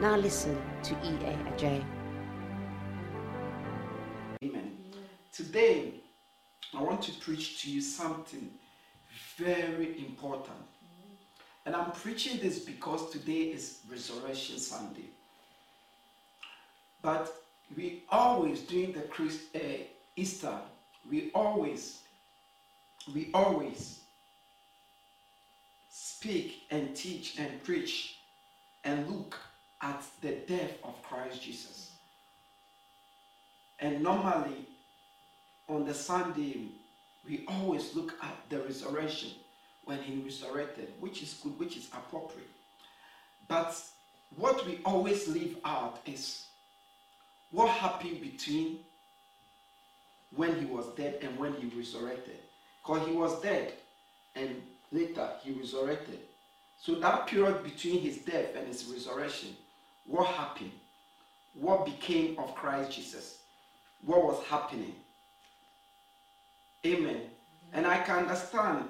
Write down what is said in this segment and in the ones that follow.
Now listen to E.A. Adjei. Amen. Today, I want to preach to you something very important. And I'm preaching this because today is Resurrection Sunday. But we always, during the Christ, uh, Easter, we always, we always speak and teach and preach and look at the death of Christ Jesus. And normally on the Sunday, we always look at the resurrection when he resurrected, which is good, which is appropriate. But what we always leave out is what happened between when he was dead and when he resurrected. Because he was dead and later he resurrected. So that period between his death and his resurrection, what happened? What became of Christ Jesus? What was happening? Amen. And I can understand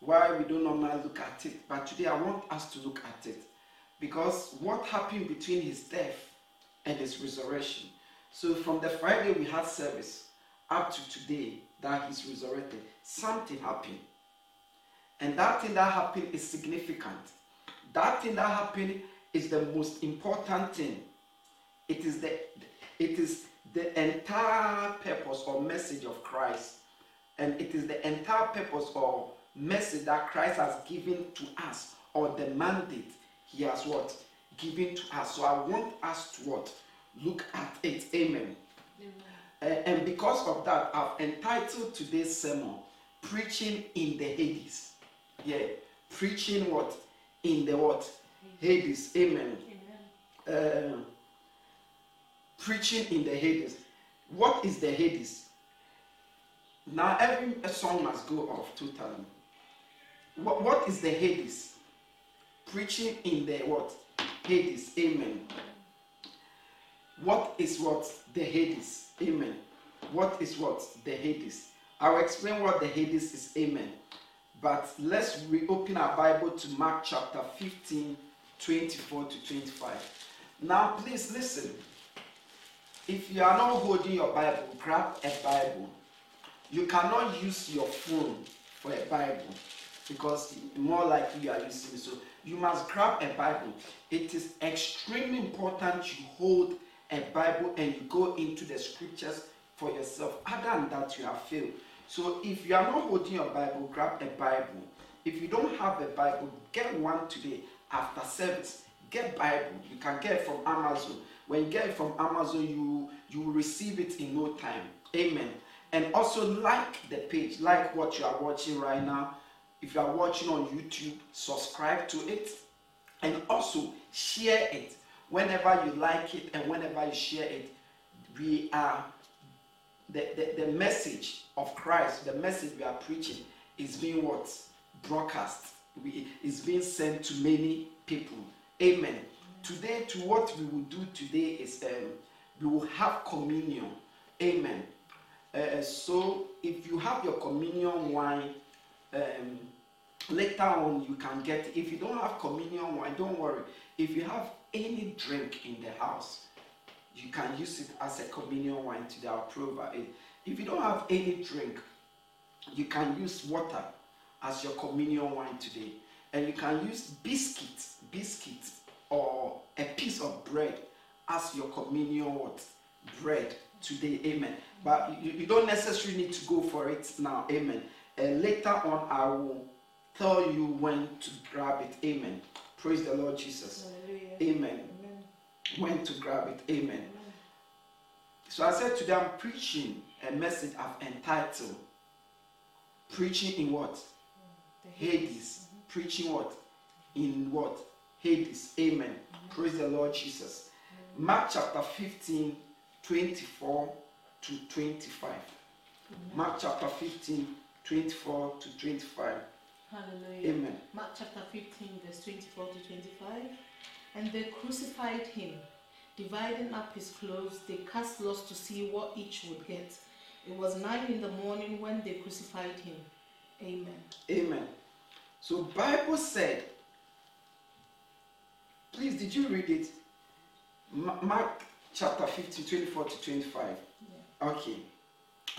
why we don't normally look at it, but today I want us to look at it. Because what happened between his death and his resurrection? So from the Friday we had service up to today that he's resurrected, something happened. And that thing that happened is significant. That thing that happened is the most important thing. It is the it is the entire purpose or message of Christ. And it is the entire purpose or message that Christ has given to us, or the mandate he has what? Given to us. So I want us to what? Look at it. Amen. Uh, and because of that, I've entitled today's sermon, Preaching in the Hades. Yeah. Preaching what? In the what? Hades. Amen. Amen. Uh, preaching in the Hades. What is the Hades? Now every song must go off totally. What, what is the Hades? Preaching in the what? Hades. Amen. What is what? The Hades. Amen. What is what? The Hades. I'll explain what the Hades is. Amen. But let's reopen our Bible to Mark chapter 15, 24 to 25. Now, please listen. If you are not holding your Bible, grab a Bible. You cannot use your phone for a Bible because more likely you are using it. So you must grab a Bible. It is extremely important you hold a Bible and you go into the scriptures for yourself. Other than that, you have failed. So if you are not holding your Bible, grab a Bible. If you don't have a Bible, get one today after service. Get Bible. You can get from Amazon. When you get it from Amazon, you you will receive it in no time. Amen. And also like the page, like what you are watching right now. If you are watching on YouTube, subscribe to it and also share it whenever you like it and whenever you share it. We are the, the, the message of Christ, the message we are preaching is being what? Broadcast. Is being sent to many people. Amen. Today, to what we will do today is um, we will have communion. Amen. Uh, so, if you have your communion wine, um, later on you can get. If you don't have communion wine, don't worry. If you have any drink in the house, you can use it as a communion wine. I'll provide it. If you don't have any drink, you can use water as your communion wine today. And you can use biscuits, biscuits, or a piece of bread as your communion what? bread today. Amen. But you, you don't necessarily need to go for it now. Amen. And later on, I will tell you when to grab it. Amen. Praise the Lord Jesus. Hallelujah. Amen. Amen. When to grab it. Amen. Amen. So I said today I'm preaching a message I've entitled Preaching in what? Hades. Mm-hmm. Preaching what? In what? Hades. Amen. Mm-hmm. Praise the Lord Jesus. Mark chapter 15, 24 to 25. Mark chapter 15, 24 to 25. Hallelujah. Amen. Mark chapter 15, verse 24 to 25. And they crucified him, dividing up his clothes. They cast lots to see what each would get. It was nine in the morning when they crucified him. Amen. Amen. So Bible said, please did you read it? Ma- Mark chapter 15, 24 to 25. Yeah. Okay.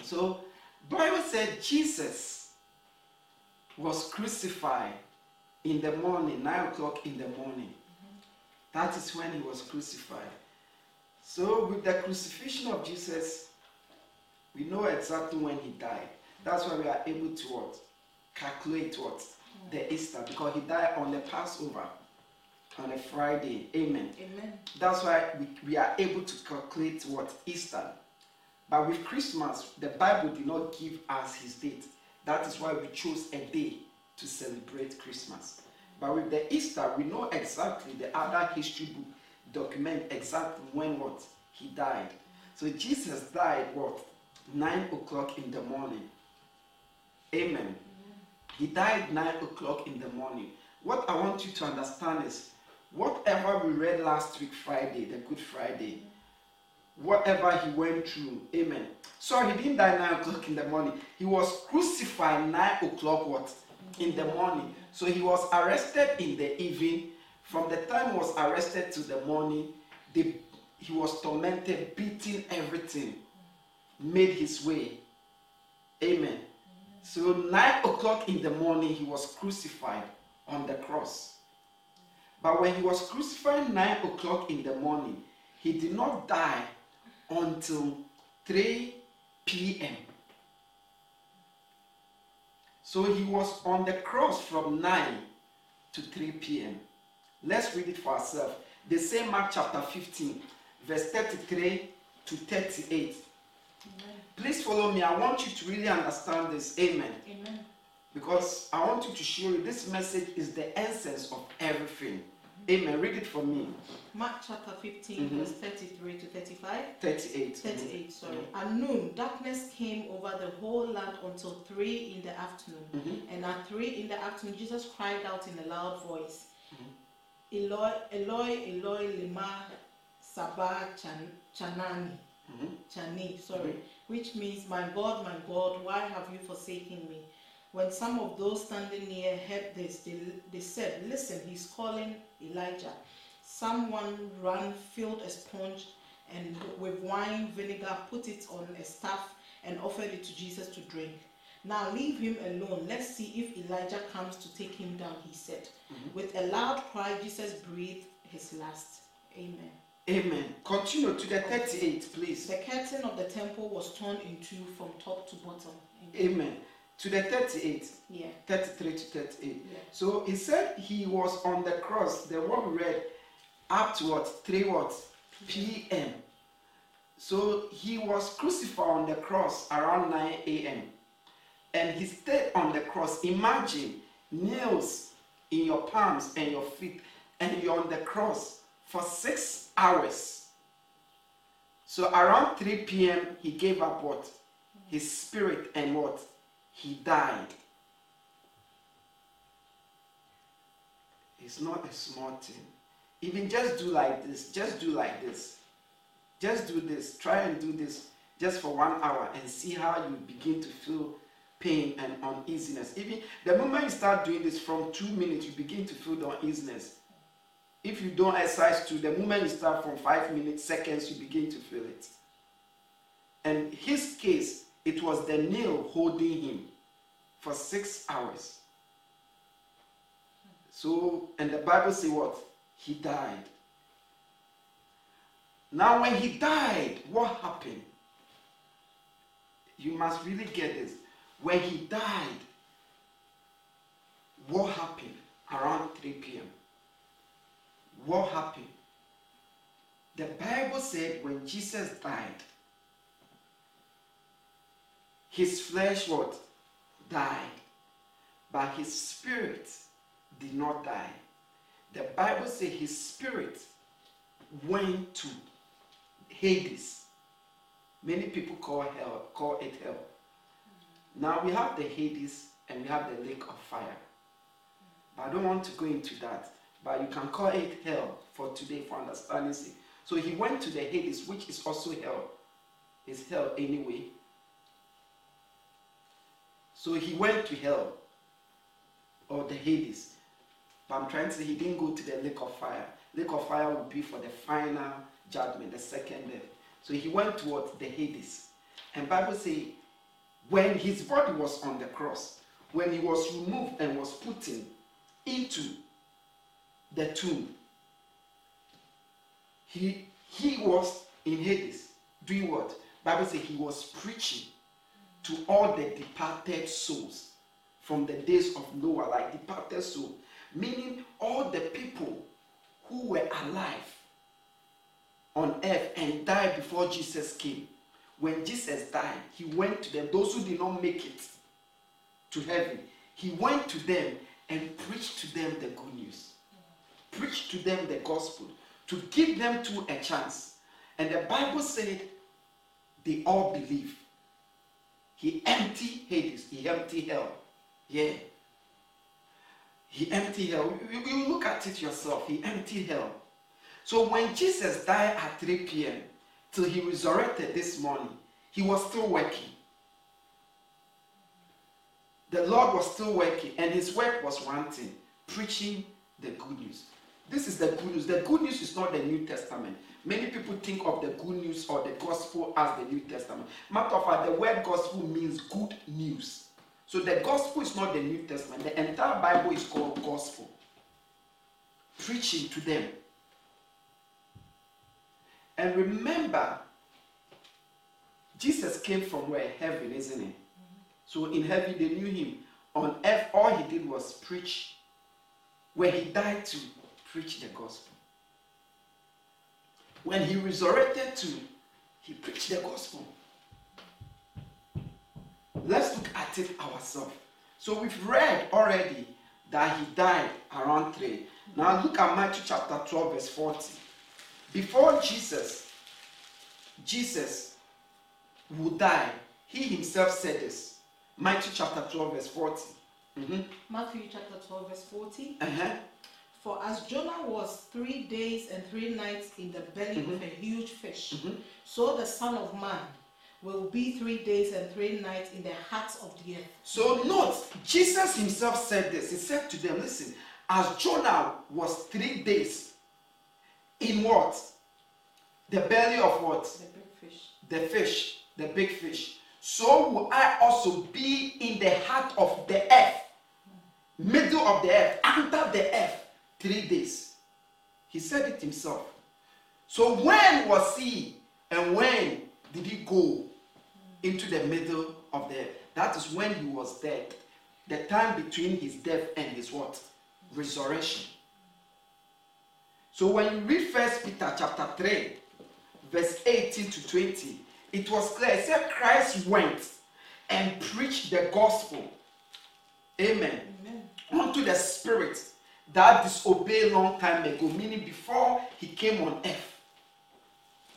So Bible said Jesus was crucified in the morning, nine o'clock in the morning. Mm-hmm. That is when he was crucified. So with the crucifixion of Jesus, we know exactly when he died. That's why we are able to what? Calculate what? The Easter. Because he died on the Passover on a Friday. Amen. Amen. That's why we, we are able to calculate what Easter. But with Christmas, the Bible did not give us his date. That is why we chose a day to celebrate Christmas. But with the Easter, we know exactly the other history book document exactly when what he died. So Jesus died what nine o'clock in the morning. Amen. He died nine o'clock in the morning. What I want you to understand is whatever we read last week, Friday, the Good Friday, whatever he went through, amen. So he didn't die nine o'clock in the morning. He was crucified nine o'clock what? In the morning. So he was arrested in the evening. From the time he was arrested to the morning, they, he was tormented, beaten, everything. Made his way. Amen. So nine o'clock in the morning, he was crucified on the cross. But when he was crucified nine o'clock in the morning, he did not die until 3 p.m. So he was on the cross from 9 to 3 p.m. Let's read it for ourselves. The same Mark chapter 15, verse 33 to 38. Amen. Please follow me. I want you to really understand this. Amen. Amen. Because I want you to show you this message is the essence of everything. Amen. Read it for me. Mark chapter 15, Mhm. verse 33 to 35. 38. 38, sorry. At noon, darkness came over the whole land until 3 in the afternoon. Mhm. And at 3 in the afternoon, Jesus cried out in a loud voice, Eloi, Eloi, Eloi, lema sabachthani, Mhm. chani, sorry, which means, My God, my God, why have you forsaken me? When some of those standing near heard this, they, they said, Listen, he's calling Elijah. Someone ran, filled a sponge, and with wine vinegar put it on a staff and offered it to Jesus to drink. Now leave him alone. Let's see if Elijah comes to take him down, he said. With a loud cry, Jesus breathed his last. Amen. Amen. Continue to the 38, please. The curtain of the temple was torn in two from top to bottom. Amen. Amen. To the 38, Yeah. 33 to 38. Yeah. So he said he was on the cross, the one we read, up to what? 3 what? p.m. So he was crucified on the cross around 9 a.m. And he stayed on the cross. Imagine nails in your palms and your feet, and you're on the cross for six hours. So around 3 p.m., he gave up what? His spirit and what? He died. It's not a small thing. Even just do like this, just do like this. Just do this. Try and do this just for one hour and see how you begin to feel pain and uneasiness. Even the moment you start doing this from two minutes, you begin to feel the uneasiness. If you don't exercise to the moment you start from five minutes, seconds, you begin to feel it. And his case, it was the nail holding him for six hours. So, and the Bible say what? He died. Now, when he died, what happened? You must really get this. When he died, what happened around 3 p.m.? What happened? The Bible said when Jesus died, his flesh what? Died. But his spirit did not die. The Bible says his spirit went to Hades. Many people call hell, call it hell. Now we have the Hades and we have the lake of fire. But I don't want to go into that. But you can call it hell for today for understanding sake. So he went to the Hades, which is also hell. It's hell anyway. So he went to hell or the Hades. But I'm trying to say he didn't go to the lake of fire. Lake of fire would be for the final judgment, the second death. So he went towards the Hades. And Bible say when his body was on the cross, when he was removed and was put in into the tomb, he he was in Hades doing what? Bible says he was preaching to all the departed souls from the days of Noah, like departed souls, meaning all the people who were alive on earth and died before Jesus came. When Jesus died, he went to them, those who did not make it to heaven, he went to them and preached to them the good news, preached to them the gospel, to give them to a chance. And the Bible said they all believe. He emptied Hades, he emptied hell. Yeah. He emptied hell. You, you look at it yourself. He emptied hell. So when Jesus died at 3 p.m. till he resurrected this morning, he was still working. The Lord was still working, and his work was one thing preaching the good news. This is the good news. The good news is not the New Testament. Many people think of the good news or the gospel as the New Testament. Matter of fact, the word gospel means good news. So the gospel is not the New Testament. The entire Bible is called gospel. Preaching to them. And remember, Jesus came from where? Heaven, isn't it? So in heaven they knew him. On earth, all he did was preach. Where he died to preach the gospel. When he resurrected to, he preached the gospel. Let's look at it ourselves. So we've read already that he died around 3. Now look at Matthew chapter 12, verse 40. Before Jesus, Jesus would die, he himself said this. Matthew chapter 12, verse 40. Mhm. Matthew chapter 12, verse 40. Uh-huh. For as Jonah was three days and three nights in the belly of a huge fish, Mhm. so the Son of Man will be three days and three nights in the hearts of the earth. So note, Jesus himself said this. He said to them, listen, as Jonah was three days in what? The belly of what? The big fish. The fish, the big fish. So will I also be in the heart of the earth, middle of the earth, under the earth, three days. He said it himself. So when was he and when did he go into the middle of the? That is when he was dead. The time between his death and his what? Resurrection. So when you read First Peter chapter 3, verse 18 to 20, it was clear. It said Christ went and preached the gospel. Amen. Amen. Unto the spirit that disobeyed long time ago, meaning before he came on earth.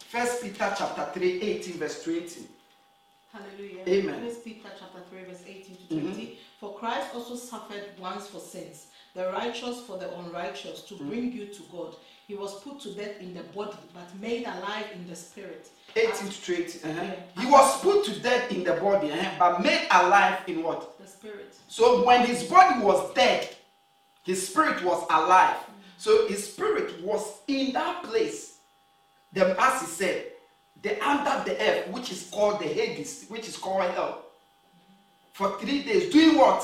First Peter chapter 3, 18, verse 20. Hallelujah. Amen. First Peter chapter 3, verse 18 to 20. For Christ also suffered once for sins, the righteous for the unrighteous, to bring you to God. He was put to death in the body, but made alive in the spirit. 18 to 20. uh-huh. Yeah. He was put to death in the body, uh-huh, but made alive in what? The spirit. So when his body was dead, his spirit was alive. So his spirit was in that place. Then, as he said, the under the earth, which is called the Hades, which is called hell, for three days, doing what?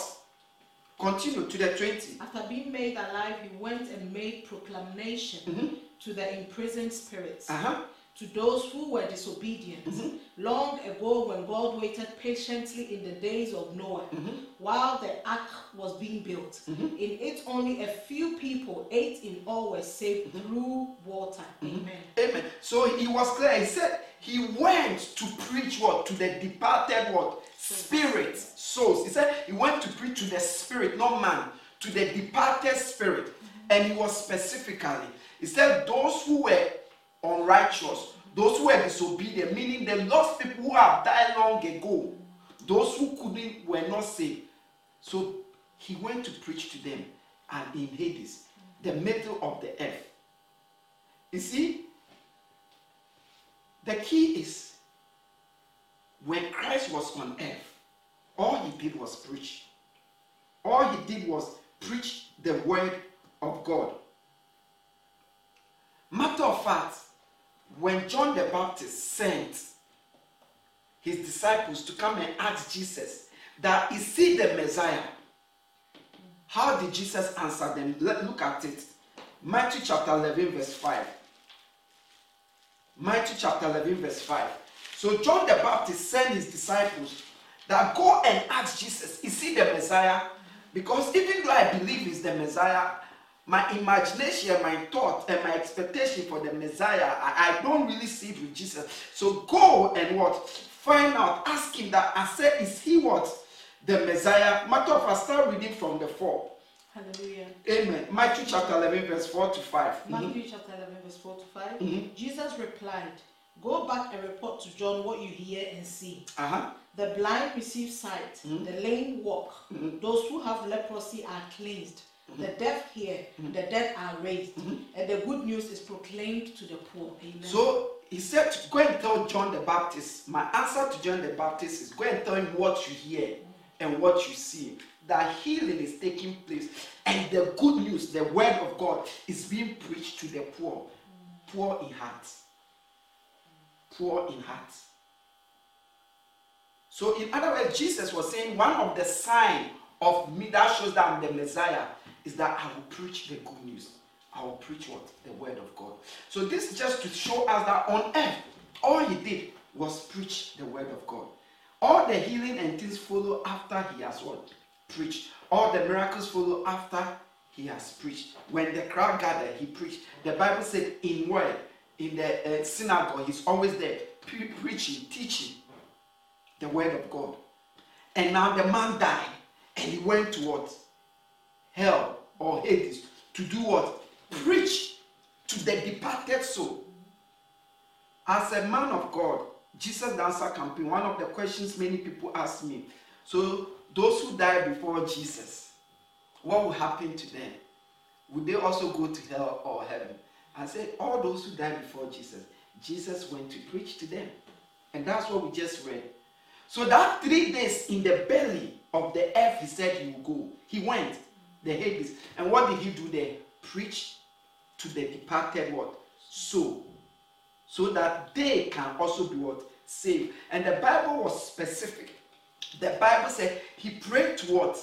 Continue to the 20. After being made alive, he went and made proclamation to the imprisoned spirits, Uh-huh. To those who were disobedient. Mm-hmm. Long ago, when God waited patiently in the days of Noah, mm-hmm. while the ark was being built, mm-hmm. in it only a few people, eight in all, were saved through water. Amen. Amen. So he was clear. He said he went to preach what? To the departed what? Spirit, souls. He said he went to preach to the spirit, not man, to the departed spirit. And he was specifically, he said those who were unrighteous, those who were disobedient, meaning the lost people who have died long ago, those who couldn't were not saved. So he went to preach to them and in Hades, the middle of the earth. You see, the key is when Christ was on earth, all he did was preach. All he did was preach the word of God. Matter of fact, when John the Baptist sent his disciples to come and ask Jesus that is he the Messiah? How did Jesus answer them? Look at it. Matthew chapter 11, verse 5. Matthew chapter 11, verse 5. So John the Baptist sent his disciples that go and ask Jesus, is he the Messiah? Because even though I believe he's the Messiah, my imagination, my thought, and my expectation for the Messiah, I, I don't really see it with Jesus. So go and what? Find out, ask him that I said, is he what? The Messiah. Matter of fact, start reading from the 4. Hallelujah. Amen. Matthew chapter 11, verse 4 to 5. Mhm. Matthew chapter 11, verse 4 to 5. Mhm. Jesus replied, Go back and report to John what you hear and see. Uh-huh. The blind receive sight, Mhm. the lame walk, Mhm. those who have leprosy are cleansed, the deaf hear, mm-hmm. the dead are raised, mm-hmm. and the good news is proclaimed to the poor. Amen. So he said, Go and tell John the Baptist. My answer to John the Baptist is go and tell him what you hear and what you see. That healing is taking place, and the good news, the word of God, is being preached to the poor. Poor in heart. Poor in heart. So, in other words, Jesus was saying one of the signs of me that shows that I'm the Messiah is that I will preach the good news. I will preach what? The word of God. So, this is just to show us that on earth, all he did was preach the word of God. All the healing and things follow after he has what? Preached. All the miracles follow after he has preached. When the crowd gathered, he preached. The Bible said in word, in the uh, synagogue, he's always there pre- preaching, teaching the word of God. And now the man died and he went to what? Hell or Hades to do what? Preach to the departed soul. As a man of God, Jesus the Answer Campaign, one of the questions many people ask me so, those who die before Jesus, what will happen to them? Would they also go to hell or heaven? I said, all those who died before Jesus, Jesus went to preach to them. And that's what we just read. So that three days in the belly of the earth, he said he would go. He went, the Hades. And what did he do there? Preach to the departed what? Soul. So that they can also be what? Saved. And the Bible was specific. The Bible said he prayed to what?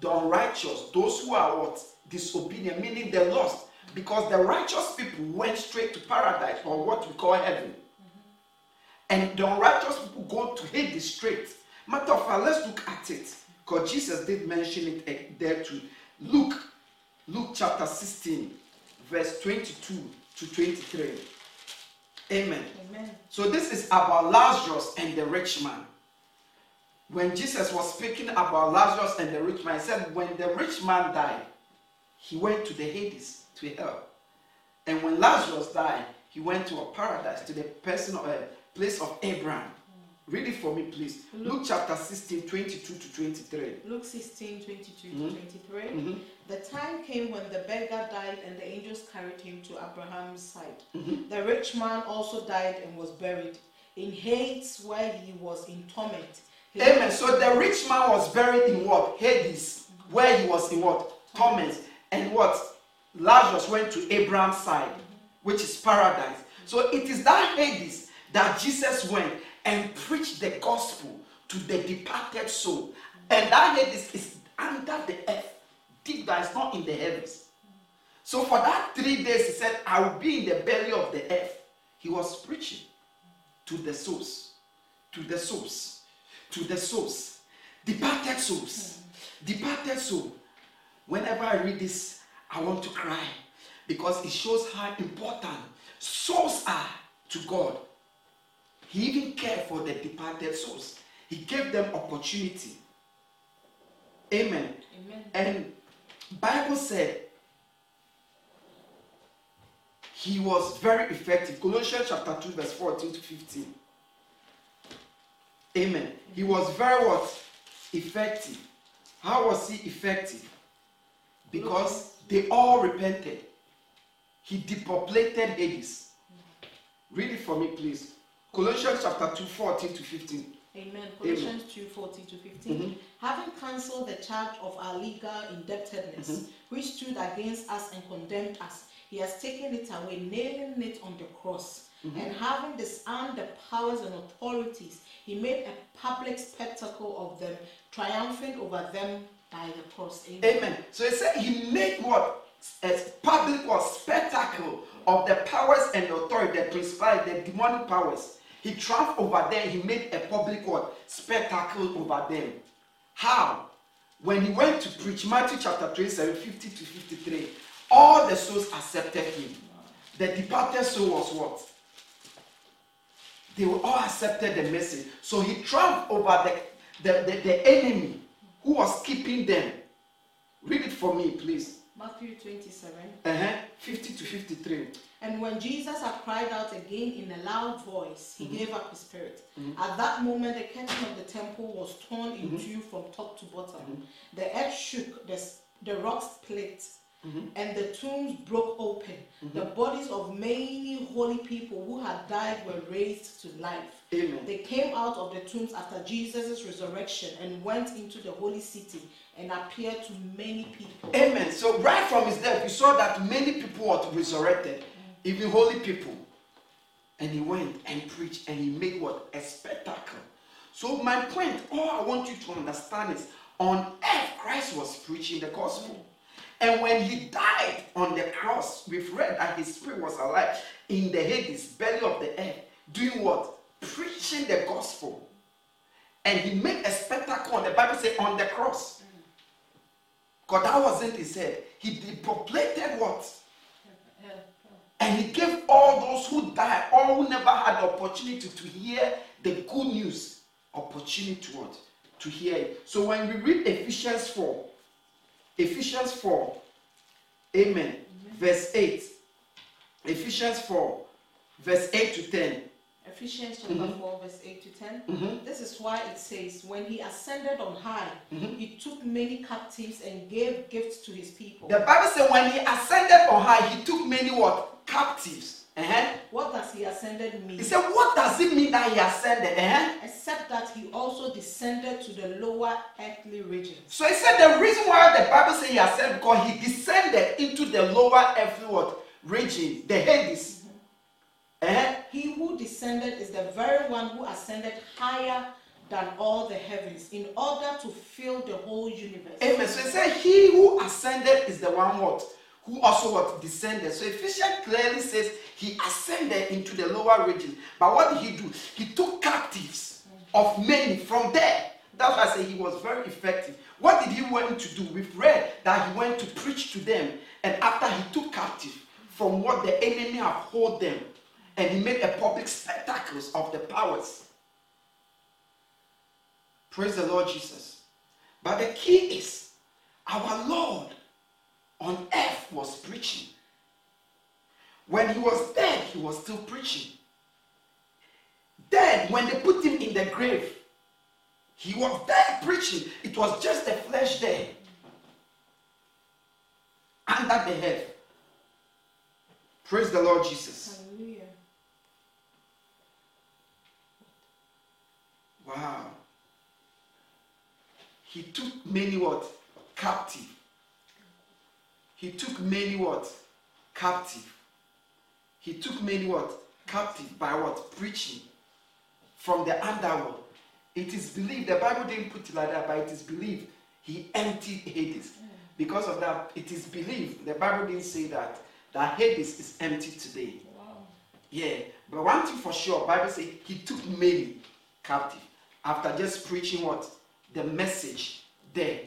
The unrighteous, those who are what? Disobedient, meaning the lost. Because the righteous people went straight to paradise or what we call heaven. And the unrighteous people go to Hades straight. Matter of fact, let's look at it. Because Jesus did mention it eh, there too. Luke, Luke chapter 16, verse 22 to 23. Amen. Amen. So this is about Lazarus and the rich man. When Jesus was speaking about Lazarus and the rich man, he said, when the rich man died, he went to the Hades, to hell. And when Lazarus died, he went to a paradise, to the person of a place of Abraham. Read it for me, please. Luke chapter 16, 22 to 23. Luke 16, 22 Mhm. to 23. Mhm. The time came when the beggar died and the angels carried him to Abraham's side. Mhm. The rich man also died and was buried in Hades where he was in torment. His- Amen. So the rich man was buried in what? Hades, where he was in what? Torment. And what? Lazarus went to Abraham's side, which is paradise. So it is that Hades that Jesus went and preach the gospel to the departed soul. And that Hades is under the earth, deep that is not in the heavens. So for that three days, he said, I will be in the belly of the earth. He was preaching to the souls, to the souls, to the souls, departed souls, departed soul. Whenever I read this, I want to cry because it shows how important souls are to God. He even cared for the departed souls. He gave them opportunity. Amen. Amen. And Bible said he was very effective. Colossians chapter 2, verse 14 to 15. Amen. He was very what? Effective. How was he effective? Because they all repented. He depopulated Hades. Read it for me, please. Colossians chapter 2, 14 to 15. Amen. Colossians 2 14 to 15. Mhm. Having cancelled the charge of our legal indebtedness, Mhm. which stood against us and condemned us, he has taken it away, nailing it on the cross. Mhm. And having disarmed the powers and authorities, he made a public spectacle of them, triumphing over them by the cross. Amen. Amen. So he said he made what? A public what spectacle of the powers and authority, the principality, the demonic powers. He triumphed over them. He made a public what? Spectacle over them. How? When he went to preach, Matthew chapter 27, 50 to 53, all the souls accepted him. The departed soul was what? They were all accepted the message. So he triumphed over the, the, the, the enemy who was keeping them. Read it for me, please. Matthew 27. Uh-huh. 50 to 53. And when Jesus had cried out again in a loud voice, Mm-hmm. he gave up his spirit. At that moment, the curtain of the temple was torn in Mm-hmm. two from top to bottom. The earth shook, the, the rocks split, Mm-hmm. and the tombs broke open. The bodies of many holy people who had died were raised to life. Amen. They came out of the tombs after Jesus' resurrection and went into the holy city and appeared to many people. Amen. So right from his death, you saw that many people were resurrected, even holy people. And he went and preached and he made what? A spectacle. So my point, all I want you to understand is on earth, Christ was preaching the gospel. And when he died on the cross, we've read that his spirit was alive in the Hades, belly of the earth, doing what? Preaching the gospel. And he made a spectacle the Bible say on the cross. Because that wasn't his head. He depopulated what? And he gave all those who died, all who never had the opportunity to hear the good news, opportunity to what? To hear it. So when we read Ephesians 4, Ephesians 4, Amen, verse 8, Ephesians 4, verse 8 to 10. Ephesians chapter Mhm. 4, verse 8 to 10. Mhm. This is why it says, When he ascended on high, Mhm. he took many captives and gave gifts to his people. The Bible says when he ascended on high, he took many what? Captives. Uh-huh. What does he ascended mean? He said, what does it mean that he ascended? Uh-huh. Except that he also descended to the lower earthly regions. So he said the reason why the Bible says he ascended because he descended into the lower earthly what? region, the Hades. Eh? He who descended is the very one who ascended higher than all the heavens in order to fill the whole universe. Amen. So he said he who ascended is the one what? Who also what descended. So Ephesians clearly says he ascended into the lower region. But what did he do? He took captives of many from there. That's why I say he was very effective. What did he want to do? We've read that he went to preach to them, and after he took captive from what the enemy have hold them, and he made a public spectacle of the powers. Praise the Lord Jesus. But the key is our Lord on earth was preaching. When he was dead, he was still preaching. Dead, when they put him in the grave, he was dead preaching. It was just the flesh there. Under the head. Praise the Lord Jesus. Hallelujah. Wow. He took many what? Captive. He took many what? Captive. He took many what? Captive by what? Preaching. From the underworld. It is believed, the Bible didn't put it like that, but it is believed he emptied Hades. Because of that, it is believed, the Bible didn't say that, that Hades is empty today. Wow. Yeah, but one thing for sure, Bible says he took many captive after just preaching what the message there.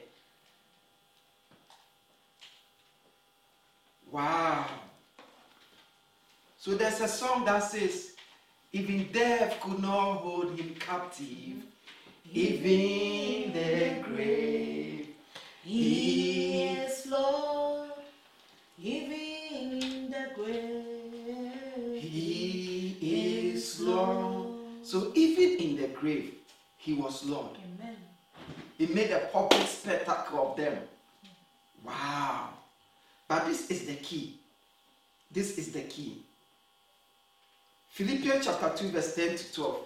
Wow. So there's a song that says, even death could not hold him captive, even the grave. He is Lord, even in the grave. He is Lord. So even in the grave, he was Lord. Amen. He made a public spectacle of them. Wow. But this is the key. This is the key. Philippians chapter 2, verse 10 to 12.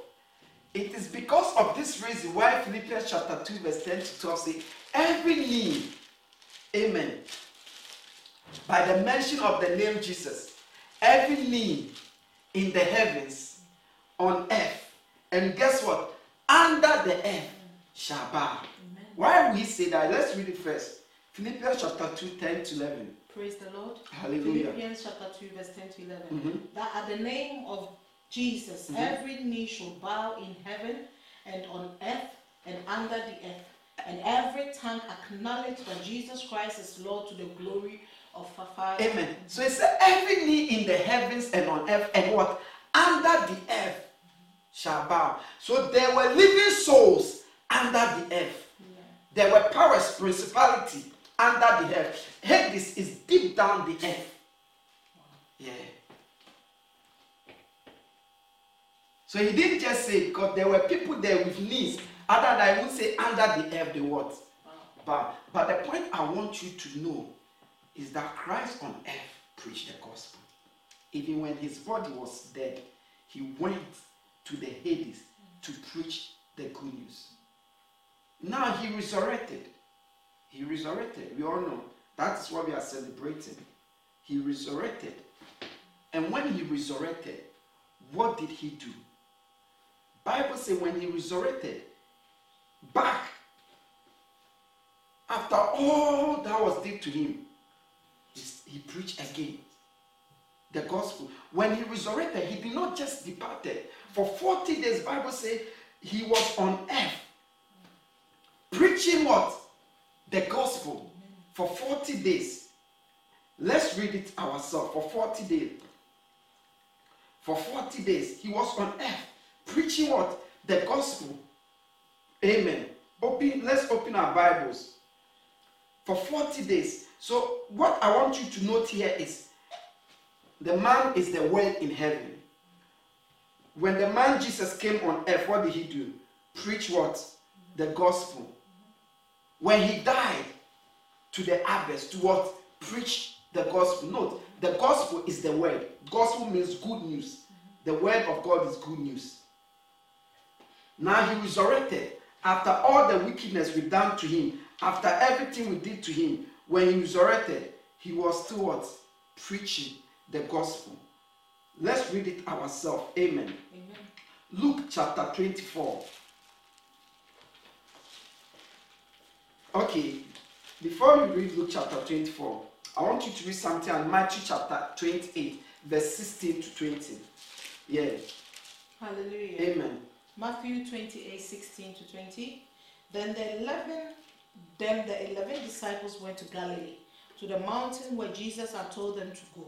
It is because of this reason why Philippians chapter 2, verse 10 to 12 say, Every knee, amen, by the mention of the name Jesus, every knee in the heavens, on earth, and guess what? Under the earth shall bow. Amen. Why we say that? Let's read it first. Philippians chapter 2, 10 to 11. Praise the Lord. Hallelujah. Philippians chapter 2, verse 10 to 11. Mhm. That at the name of Jesus, Mhm. every knee shall bow in heaven and on earth and under the earth, and every tongue acknowledge that Jesus Christ is Lord to the glory of our Father. Amen. So it said, every knee in the heavens and on earth and what? Under the earth shall bow. So there were living souls under the earth. Yeah. There were powers, principality under the earth. Hades is deep down the earth. Yeah. So he didn't just say because there were people there with knees. Other than I would say under the earth, the what? Wow. But but the point I want you to know is that Christ on earth preached the gospel. Even when his body was dead, he went to the Hades to preach the good news. Now he resurrected. He resurrected. We all know that is what we are celebrating. He resurrected. And when he resurrected, what did he do? Bible says when he resurrected, back after all that was did to him, he, he preached again the gospel. When he resurrected, he did not just departed. For 40 days, Bible says he was on earth preaching what? The gospel for 40 days. Let's read it ourselves. For 40 days. For 40 days, he was on earth preaching what? The gospel. Amen. Open, let's open our Bibles. For 40 days. So, what I want you to note here is the man is the word in heaven. When the man Jesus came on earth, what did he do? Preach what? The gospel. When he died to the abyss, to what? Preach the gospel. Note, the gospel is the word. Gospel means good news. The word of God is good news. Now he resurrected after all the wickedness we done to him, after everything we did to him. When he resurrected, he was still what? Preaching the gospel. Let's read it ourselves. Amen. Amen. Luke chapter 24. Okay, before you read Luke chapter 24, I want you to read something on Matthew chapter 28, verse 16 to 20. Yeah, Hallelujah. amen. Matthew 28 16 to 20. Then the 11, then the 11 disciples went to Galilee, to the mountain where Jesus had told them to go.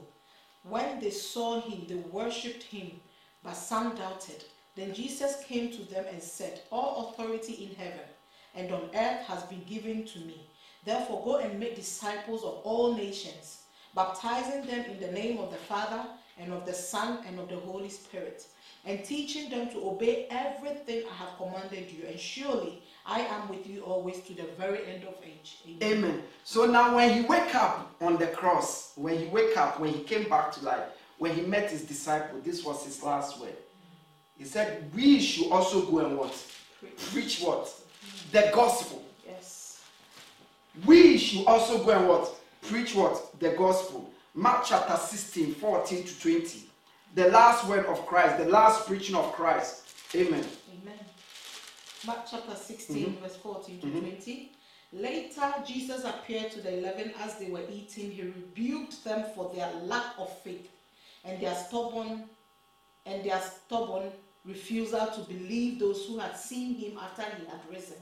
When they saw him, they worshipped him, but some doubted. Then Jesus came to them and said, All authority in heaven and on earth has been given to me. Therefore, go and make disciples of all nations, baptizing them in the name of the Father and of the Son and of the Holy Spirit, and teaching them to obey everything I have commanded you. And surely I am with you always to the very end of age. Amen. So now when he wake up on the cross, when he wake up, when he came back to life, when he met his disciple, this was his last word. He said, We should also go and what? Preach what? The gospel. Yes. We should also go and what? Preach what? The gospel. Mark chapter 16, 14 to 20. The last word of Christ, the last preaching of Christ. Amen. Mark chapter 16, Mhm. verse 14 to Mhm. 20. Later, Jesus appeared to the eleven as they were eating. He rebuked them for their lack of faith and their stubborn and their stubborn refusal to believe those who had seen him after he had risen.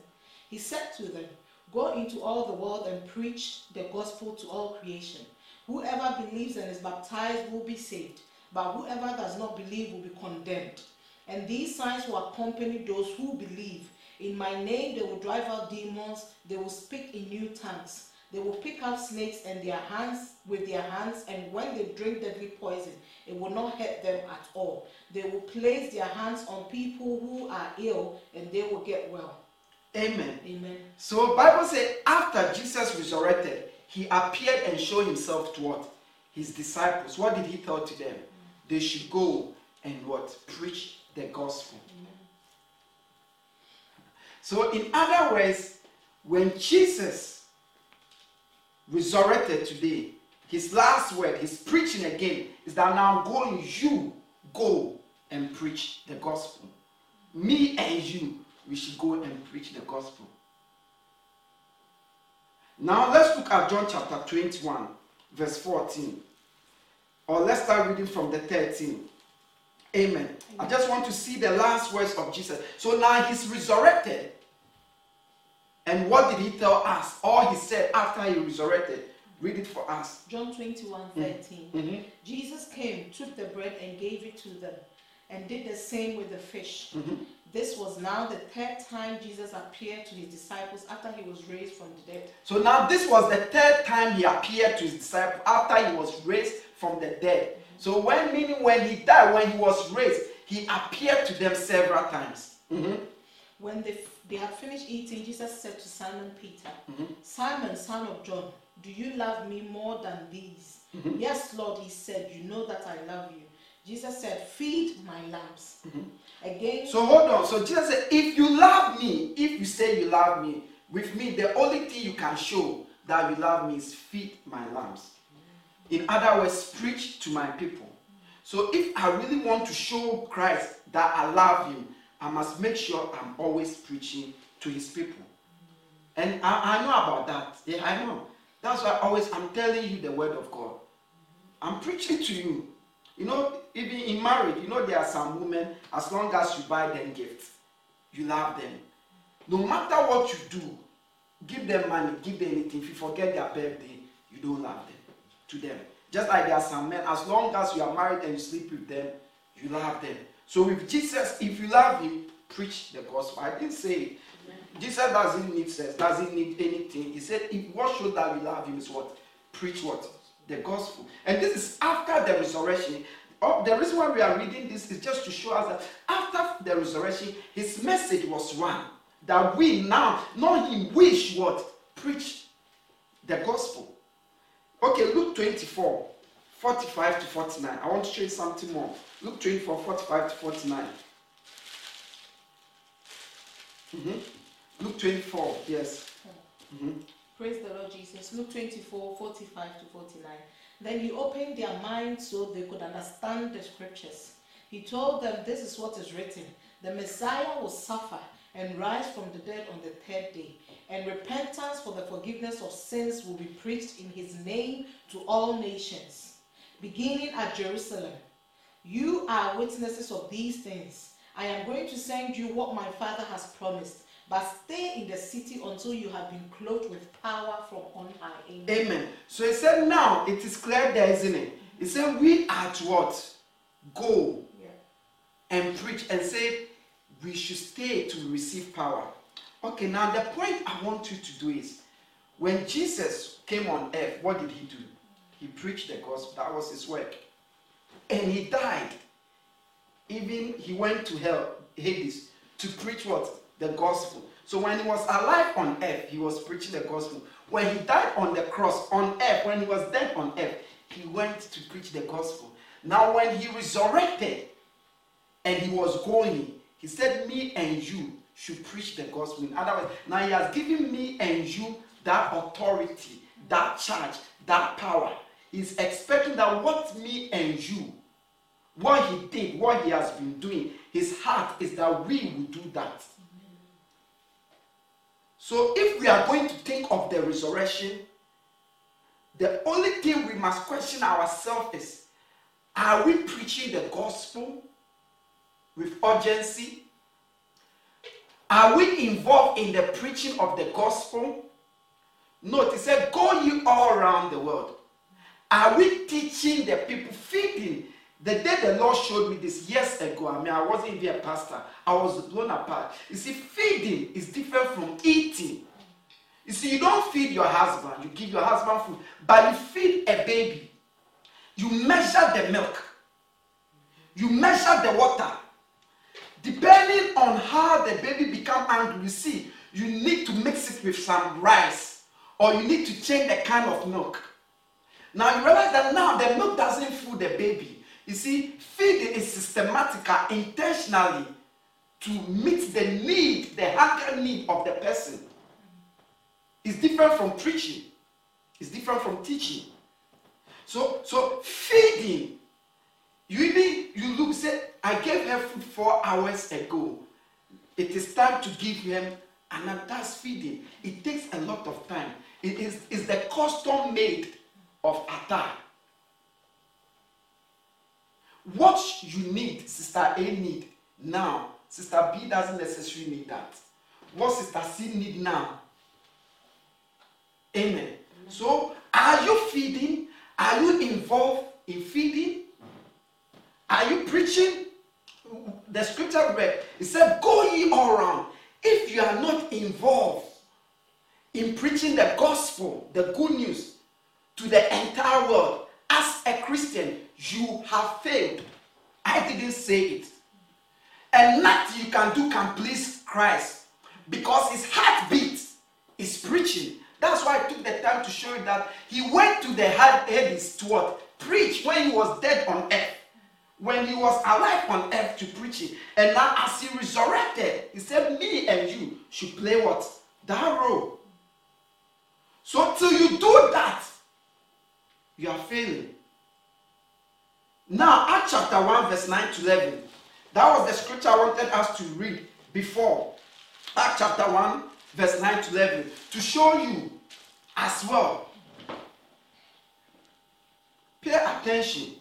He said to them, Go into all the world and preach the gospel to all creation. Whoever believes and is baptized will be saved, but whoever does not believe will be condemned. And these signs will accompany those who believe. In my name, they will drive out demons, they will speak in new tongues, They will pick up snakes and their hands with their hands, and when they drink deadly poison, it will not hurt them at all. They will place their hands on people who are ill, and they will get well. Amen. Amen. So Bible says after Jesus resurrected, he appeared and showed himself to what? His disciples. What did he tell to them? They should go and what? Preach the gospel. So in other words, when Jesus resurrected today, his last word, his preaching again, is that now go you go and preach the gospel. Me and you, we should go and preach the gospel. Now let's look at John chapter 21, verse 14. Or let's start reading from the 13. Amen. I just want to see the last words of Jesus. So now he's resurrected. And what did he tell us? All he said after he resurrected. Read it for us. John 21 13. Mhm. Jesus came, took the bread, and gave it to them, and did the same with the fish. Mhm. This was now the third time Jesus appeared to his disciples after he was raised from the dead. So now this was the third time he appeared to his disciples after he was raised from the dead. So when meaning when he died, when he was raised, he appeared to them several times. Mhm. When they, they had finished eating, Jesus said to Simon Peter, Mhm. Simon, son of John, do you love me more than these? Mhm. Yes, Lord, he said, You know that I love you. Jesus said, Feed my lambs. Again, So hold on. So Jesus said, if you love me, if you say you love me, with me, the only thing you can show that you love me is feed my lambs. In other words, preach to my people. So if I really want to show Christ that I love him, I must make sure I'm always preaching to his people. And I, I know about that. Yeah, I know. That's why always I'm telling you the word of God. I'm preaching to you. You know, even in marriage, you know, there are some women, as long as you buy them gifts, you love them. No matter what you do, give them money, give them anything. If you forget their birthday, you don't love them. To them. Just like there are some men, as long as you are married and you sleep with them, you love them. So with Jesus, if you love him, preach the gospel. I didn't say it. Jesus doesn't need sex, doesn't need anything. He said, if what should that we love him is what? Preach what? The gospel. And this is after the resurrection. Oh, the reason why we are reading this is just to show us that after the resurrection, his message was one. That we now, not him, we should what? Preach the gospel. Okay, Luke 24, 45 to 49. I want to show you something more. Luke 24, 45 to 49. Mhm. Luke 24, yes. Mhm. Praise the Lord Jesus. Luke 24, 45 to 49. Then he opened their minds so they could understand the scriptures. He told them, This is what is written the Messiah will suffer and rise from the dead on the third day, and repentance for the forgiveness of sins will be preached in his name to all nations, beginning at Jerusalem. You are witnesses of these things. I am going to send you what my Father has promised, but stay in the city until you have been clothed with power from on high. Amen. Amen. So he said, now it is clear there, isn't it? He said, we are to what? Go Yeah. and preach and say we should stay to receive power. Okay, now the point I want you to do is when Jesus came on earth, what did he do? He preached the gospel. That was his work. And he died. Even he went to hell, Hades, to preach what? The gospel. So when he was alive on earth, he was preaching the gospel. When he died on the cross on earth, when he was dead on earth, he went to preach the gospel. Now, when he resurrected and he was going, he said, Me and you should preach the gospel. In other words, now he has given me and you that authority, that charge, that power. He's expecting that what me and you, what he did, what he has been doing, his heart is that we will do that. So if we are going to think of the resurrection, the only thing we must question ourselves is are we preaching the gospel with urgency? Are we involved in the preaching of the gospel? Note, he said, Go ye all around the world. Are we teaching the people, feeding? The day the Lord showed me this years ago, I mean, I wasn't even a pastor, I was blown apart. You see, feeding is different from eating. You see, you don't feed your husband, you give your husband food, but you feed a baby. You measure the milk, you measure the water. Depending on how the baby become angry, you see, you need to mix it with some rice or you need to change the kind of milk. Now you realize that now the milk doesn't fool the baby. You see, feeding is systematical, intentionally to meet the need, the hunger need of the person. It's different from preaching. It's different from teaching. So, so feeding. You even you look say, I gave her food four hours ago. It is time to give him another. That's feeding. It takes a lot of time. It is is the custom made of attire. What you need, Sister A need now, Sister B doesn't necessarily need that. What Sister C need now, Amen. So, are you feeding? Are you involved in feeding? Are you preaching? The scripture read, it said, Go ye all around. If you are not involved in preaching the gospel, the good news to the entire world, as a Christian, you have failed. I didn't say it. And nothing you can do can please Christ because his heartbeat is preaching. That's why I took the time to show you that he went to the Hades to what? Preach when he was dead on earth. When he was alive on earth to preach it. And now as he resurrected, he said, Me and you should play what? That role. So till you do that, you are failing. Now, Acts chapter 1, verse 9 to 11. That was the scripture I wanted us to read before. Acts chapter 1, verse 9 to 11. To show you as well. Pay attention,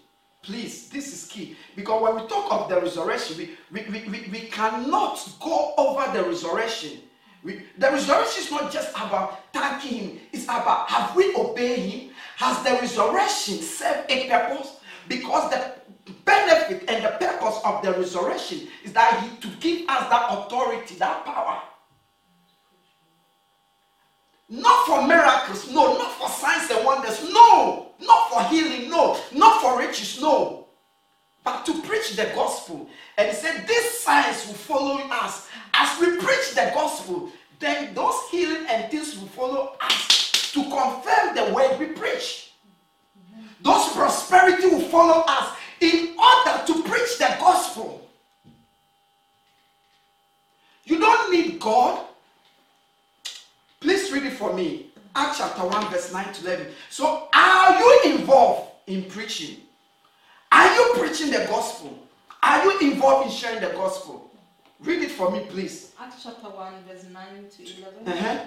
please. This is key. Because when we talk of the resurrection, we, we, we, we, we cannot go over the resurrection. We, the resurrection is not just about thanking Him, it's about have we obeyed Him? Has the resurrection served a purpose? Because the benefit and the purpose of the resurrection is that He to give us that authority, that power not for miracles, no. Not for signs and wonders, no. Not for healing, no. Not for riches, no. But to preach the gospel. And he said, These signs will follow us. As we preach the gospel, then those healing and things will follow us to confirm the word we preach. Those prosperity will follow us in order to preach the gospel. You don't need God read it for me. Acts chapter 1, verse 9 to 11. So, are you involved in preaching? Are you preaching the gospel? Are you involved in sharing the gospel? Read it for me, please. Acts chapter 1, verse 9 to 11. Uh-huh.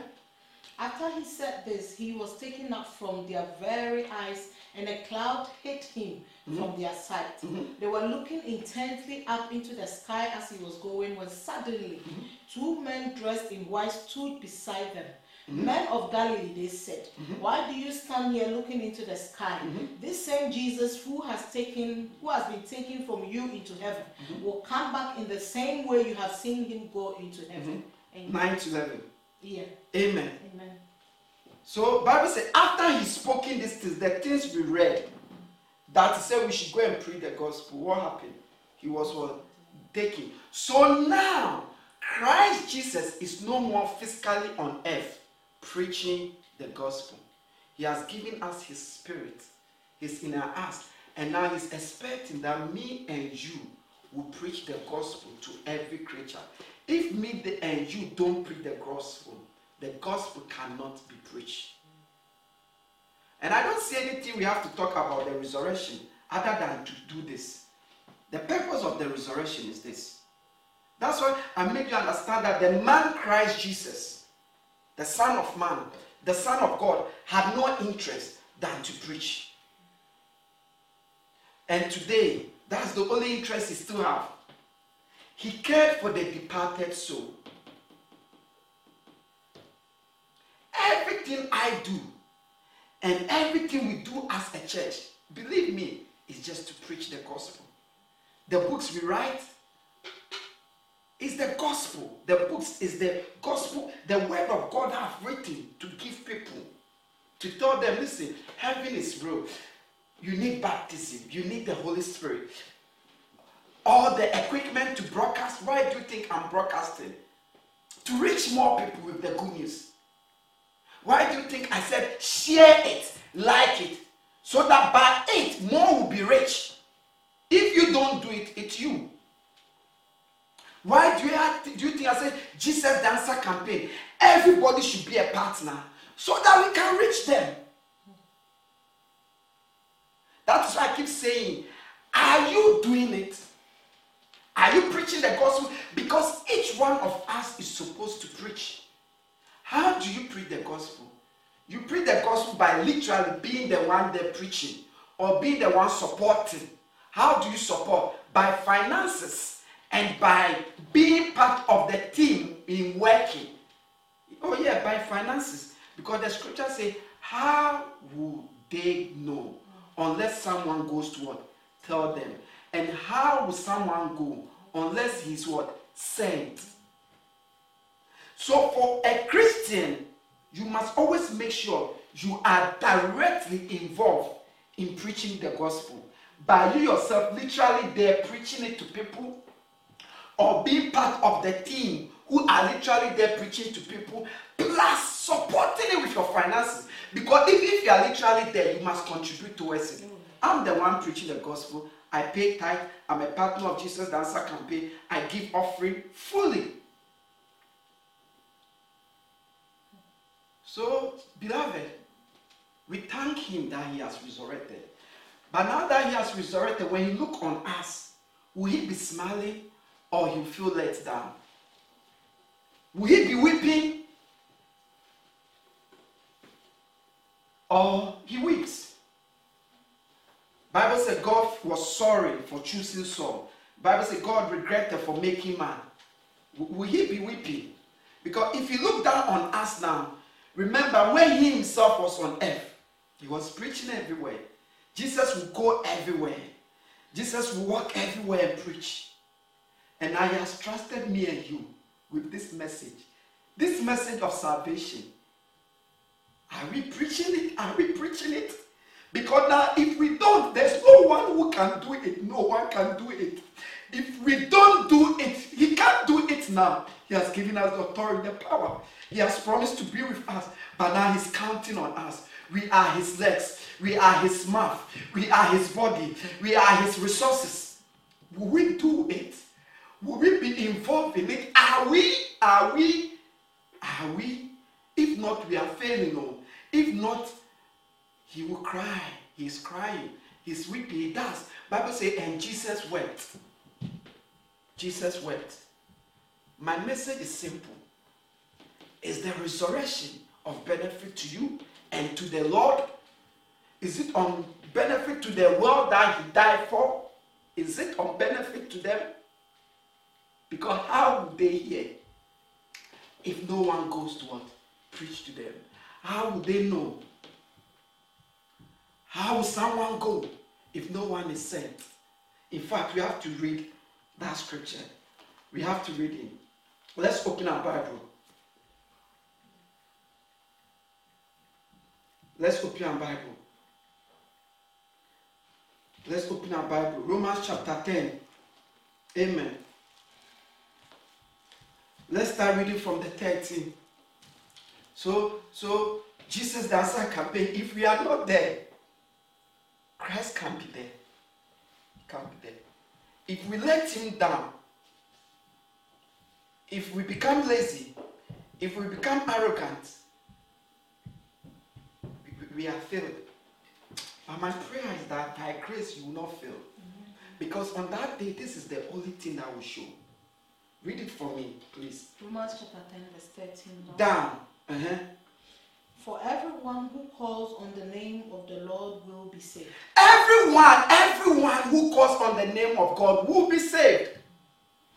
After he said this, he was taken up from their very eyes, and a cloud hid him mm-hmm. from their sight. Mm-hmm. They were looking intently up into the sky as he was going, when suddenly mm-hmm. two men dressed in white stood beside them. Mm-hmm. Men of Galilee, they said, mm-hmm. why do you stand here looking into the sky? Mm-hmm. This same Jesus who has taken, who has been taken from you into heaven, mm-hmm. will come back in the same way you have seen him go into heaven. Mm-hmm. Nine to eleven. Yeah. Amen. Amen. So Bible said after he spoken these things, the things we read, that he said we should go and preach the gospel. What happened? He was what? Taken. So now Christ Jesus is no more physically on earth preaching the gospel. He has given us His Spirit, He's in our us, and now He's expecting that me and you will preach the gospel to every creature. If me and you don't preach the gospel, the gospel cannot be preached. And I don't see anything we have to talk about the resurrection other than to do this. The purpose of the resurrection is this. That's why I make you understand that the man Christ Jesus the Son of Man, the Son of God, had no interest than to preach. And today, that's the only interest he still have. He cared for the departed soul. Everything I do and everything we do as a church, believe me, is just to preach the gospel. The books we write, is the gospel. The books is the gospel, the word of God have written to give people, to tell them, listen, heaven is real. You need baptism, you need the Holy Spirit. All the equipment to broadcast. Why do you think I'm broadcasting? To reach more people with the good news. Why do you think I said share it, like it, so that by it more will be rich? If you don't do it, it's you. Why do you, do you think I said Jesus the Answer campaign? Everybody should be a partner so that we can reach them. That's why I keep saying, are you doing it? Are you preaching the gospel? Because each one of us is supposed to preach. How do you preach the gospel? You preach the gospel by literally being the one there preaching or being the one supporting. How do you support? By finances and by being part of the team in working. Oh, yeah, by finances. Because the scripture say, How would they know unless someone goes to what? Tell them. And how will someone go unless he's what? Sent. So for a Christian, you must always make sure you are directly involved in preaching the gospel. By you yourself literally there preaching it to people or being part of the team who are literally there preaching to people, plus supporting it with your finances. Because if, if you are literally there, you must contribute towards it. I'm the one preaching the gospel. I pay tithe. I'm a partner of Jesus Dancer Campaign. I give offering fully. So, beloved, we thank Him that He has resurrected. But now that He has resurrected, when He look on us, will He be smiling or He'll feel let down? Will He be weeping or He weeps? Bible said God was sorry for choosing Saul. Bible said God regretted for making man. Will He be weeping? Because if He look down on us now, Remember, when he himself was on earth, he was preaching everywhere. Jesus would go everywhere. Jesus would walk everywhere and preach. And now he has trusted me and you with this message. This message of salvation. Are we preaching it? Are we preaching it? Because now, if we don't, there's no one who can do it. No one can do it. If we don't do it, he can't do it now. He has given us the authority, the power. He has promised to be with us, but now He's counting on us. We are His legs, we are His mouth, we are His body, we are His resources. Will we do it? Will we be involved in it? Are we? Are we? Are we? If not, we are failing. On. If not, He will cry. He's crying. He's weeping. He does. Bible says, and Jesus wept. Jesus wept. My message is simple is the resurrection of benefit to you and to the Lord? Is it on benefit to the world that He died for? Is it on benefit to them? Because how would they hear if no one goes to what? Preach to them. How would they know? How will someone go if no one is sent? In fact, we have to read that scripture. We have to read it. Let's open our Bible. Let's open our Bible. Let's open our Bible. Romans chapter 10. Amen. Let's start reading from the 13. So, so Jesus the answer campaign. If we are not there, Christ can be there. He can be there. If we let him down, if we become lazy, if we become arrogant, we are filled. But my prayer is that by grace you will not fail. Because on that day, this is the only thing that will show. Read it for me, please. Romans chapter 10, verse 13. Down. Uh-huh. For everyone who calls on the name of the Lord will be saved. Everyone, everyone who calls on the name of God will be saved.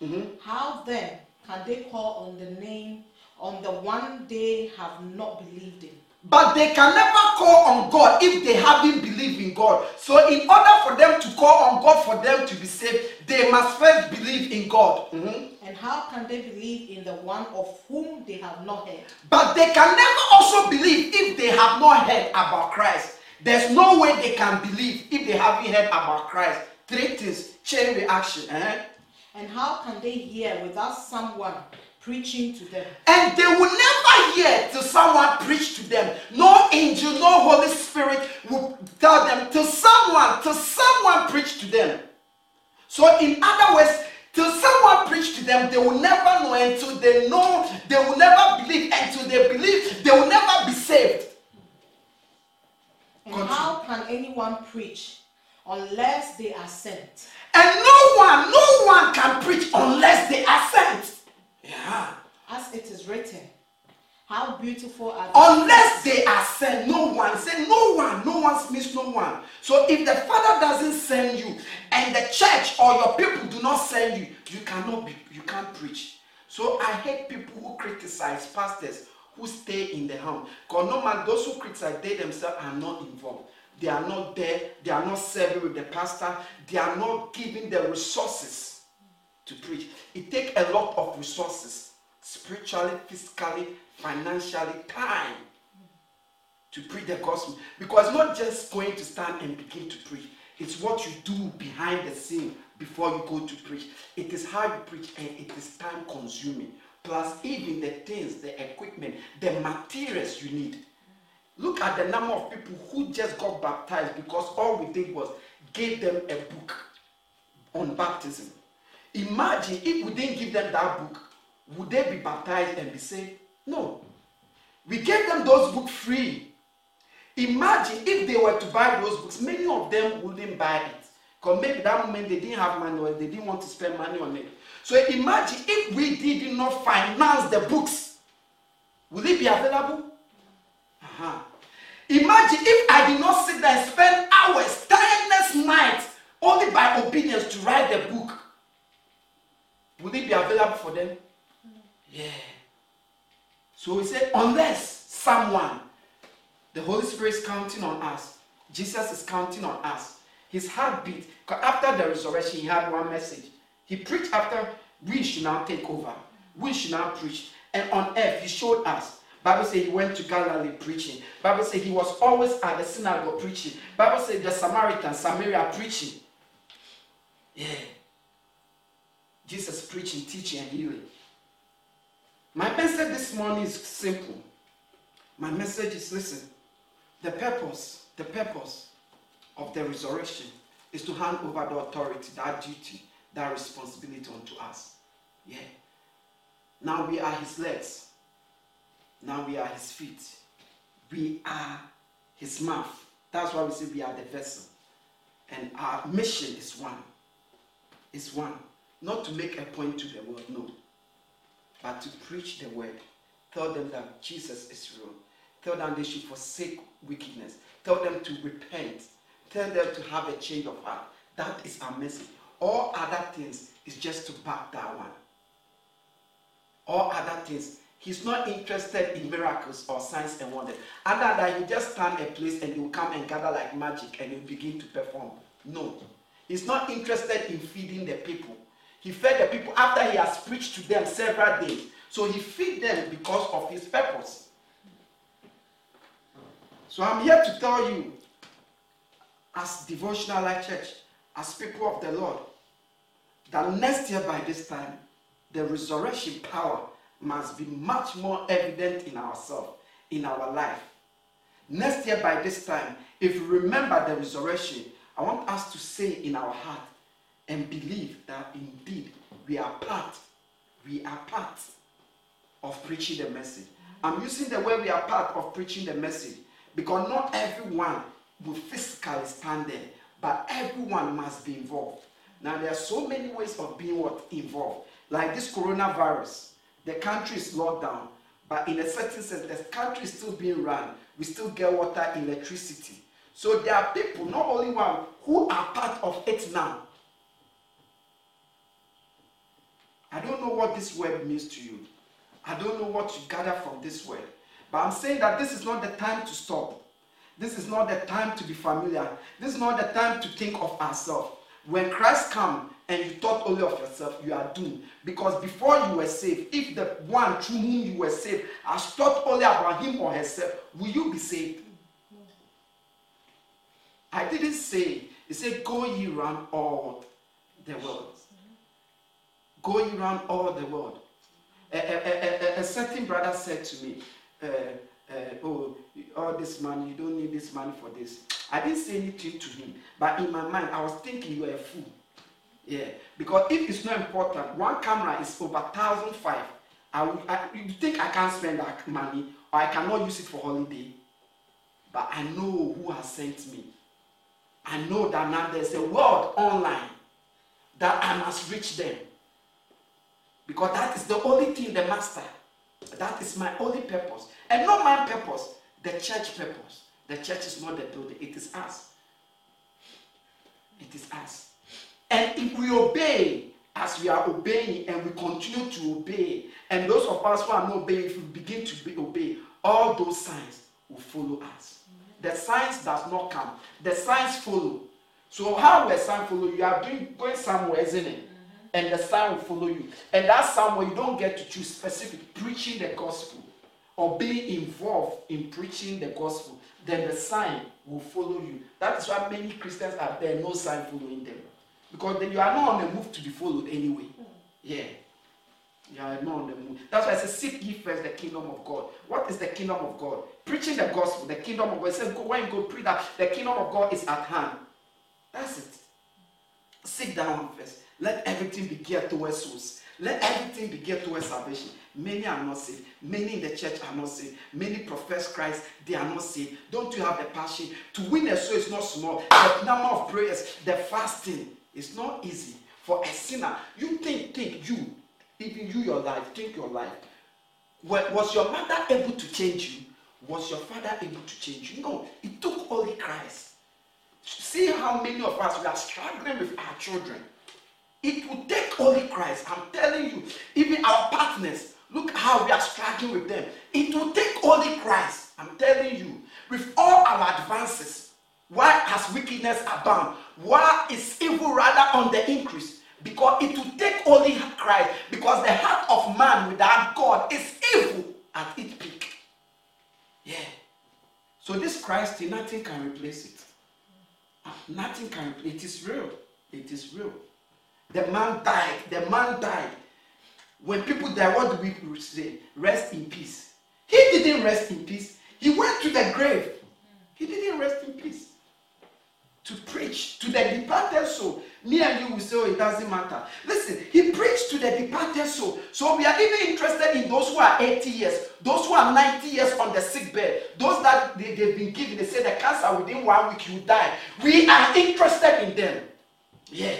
Mm-hmm. How then can they call on the name on the one they have not believed in? But they can never call on God if they haven't believed in God. So, in order for them to call on God for them to be saved, they must first believe in God. Mm-hmm. And how can they believe in the one of whom they have not heard? But they can never also believe if they have not heard about Christ. There's no way they can believe if they haven't heard about Christ. Three things chain reaction. eh? And how can they hear without someone preaching to them? And they will never hear till someone preach to them. No angel, no Holy Spirit will tell them till someone, till someone preach to them. So, in other words, till someone preach to them, they will never know until they know, they will never believe. Until they believe, they will never be saved. And Continue. how can anyone preach unless they are sent? And no one, no one can preach unless they are sent. Yeah. As it is written, how beautiful are the Unless they are sent, no one. Say no one. No one means no one. So if the Father doesn't send you, and the church or your people do not send you, you cannot be. You can't preach. So I hate people who criticize pastors who stay in the home. Because no man, those who criticize, they themselves are not involved. They are not there. They are not serving with the pastor. They are not giving the resources to preach. It takes a lot of resources, spiritually, physically, financially, time to preach the gospel. Because not just going to stand and begin to preach. It's what you do behind the scene before you go to preach. It is how you preach and it is time consuming. Plus, even the things, the equipment, the materials you need. Look at the number of people who just got baptized because all we did was gave them a book on baptism. Imagine if we didn't give them that book, would they be baptized and be saved? No. We gave them those books free. Imagine if they were to buy those books, many of them wouldn't buy it. Because maybe that moment they didn't have money or they didn't want to spend money on it. So imagine if we did not finance the books, will it be available? Uh-huh. Imagine if I did not sit there and spend hours, tiredness nights, only by obedience to write the book. Will it be available for them? Yeah. So we say, unless someone, the Holy Spirit is counting on us, Jesus is counting on us. His heartbeat, after the resurrection, he had one message. He preached after we should now take over. We should now preach. And on earth, he showed us. Bible says he went to Galilee preaching. Bible says he was always at the synagogue preaching. Bible says the Samaritan, Samaria preaching. Yeah. Jesus preaching, teaching, and healing. My message this morning is simple. My message is listen. The purpose, the purpose of the resurrection is to hand over the authority, that duty, that responsibility unto us. Yeah. Now we are his legs. Now we are his feet. We are his mouth. That's why we say we are the vessel. And our mission is one. Is one. Not to make a point to the world, no. But to preach the word. Tell them that Jesus is real. Tell them they should forsake wickedness. Tell them to repent. Tell them to have a change of heart. That is our message. All other things is just to back that one. All other things. He's not interested in miracles or signs and wonders. Other than you just stand a place and you come and gather like magic and you begin to perform. No. He's not interested in feeding the people. He fed the people after he has preached to them several days. So he feed them because of his purpose. So I'm here to tell you, as devotional life church, as people of the Lord, that next year by this time, the resurrection power must be much more evident in ourselves, in our life. Next year by this time, if we remember the resurrection, I want us to say in our heart and believe that indeed we are part, we are part of preaching the message. I'm using the word we are part of preaching the message because not everyone will physically stand there, but everyone must be involved. Now there are so many ways of being what involved. Like this coronavirus, the country is locked down, but in a certain sense, the country is still being run. We still get water, electricity. So there are people, not only one, who are part of it now. I don't know what this word means to you. I don't know what you gather from this word. But I'm saying that this is not the time to stop. This is not the time to be familiar. This is not the time to think of ourselves. When Christ come and you thought only of yourself, you are doomed. Because before you were saved, if the one through whom you were saved has thought only about him or herself, will you be saved? I didn't say, he said, go ye round all the world. Go ye round all the world. A, a, a, a certain brother said to me, uh, uh, oh, all this money, you don't need this money for this. I didn't say anything to him, but in my mind, I was thinking you are a fool. Yeah, because if it's not important, one camera is over thousand five. I, I you think I can't spend that money or I cannot use it for holiday? But I know who has sent me. I know that now there's a world online that I must reach them. Because that is the only thing the master. That is my only purpose. And not my purpose, the church purpose. The church is not the building, it is us. It is us. And if we obey as we are obeying and we continue to obey, and those of us who are not obeying, if we begin to be, obey, all those signs will follow us. The signs does not come. The signs follow. So how will sign follow? You are doing, going somewhere, isn't it? And the sign will follow you. And that somewhere you don't get to choose specific preaching the gospel or being involved in preaching the gospel. Then the sign will follow you. That is why many Christians are there, no sign following them. Because then you are not on the move to be followed anyway. Yeah. You are not on the move. That's why I say, seek ye first the kingdom of God. What is the kingdom of God? Preaching the gospel, the kingdom of God. It says, when you go preach that, the kingdom of God is at hand. That's it. Sit down first. Let everything be geared towards souls. Let everything be geared towards salvation. Many are not saved. Many in the church are not saved. Many profess Christ, they are not saved. Don't you have the passion? To win a soul is not small. The number of prayers, the fasting is not easy for a sinner. You think, think, you, even you, your life, think your life. Was your mother able to change you? Was your father able to change you? No, it took only Christ. See how many of us we are struggling with our children. It will take only Christ. I'm telling you, even our partners, look how we are struggling with them. It will take only Christ. I'm telling you, with all our advances, why has wickedness abound? Why is evil rather on the increase? Because it will take only Christ. Because the heart of man without God is evil at its peak. Yeah. So this Christ, nothing can replace it. Nothing can. It is real. It is real. The man died. The man died. When people die, what do we say? Rest in peace. He didn't rest in peace. He went to the grave. He didn't rest in peace. To preach to the departed soul. Me and you will say, oh, it doesn't matter. Listen, he preached to the departed soul. So we are even interested in those who are 80 years, those who are 90 years on the sick bed, those that they, they've been given, they say the cancer within one week you die. We are interested in them. Yeah.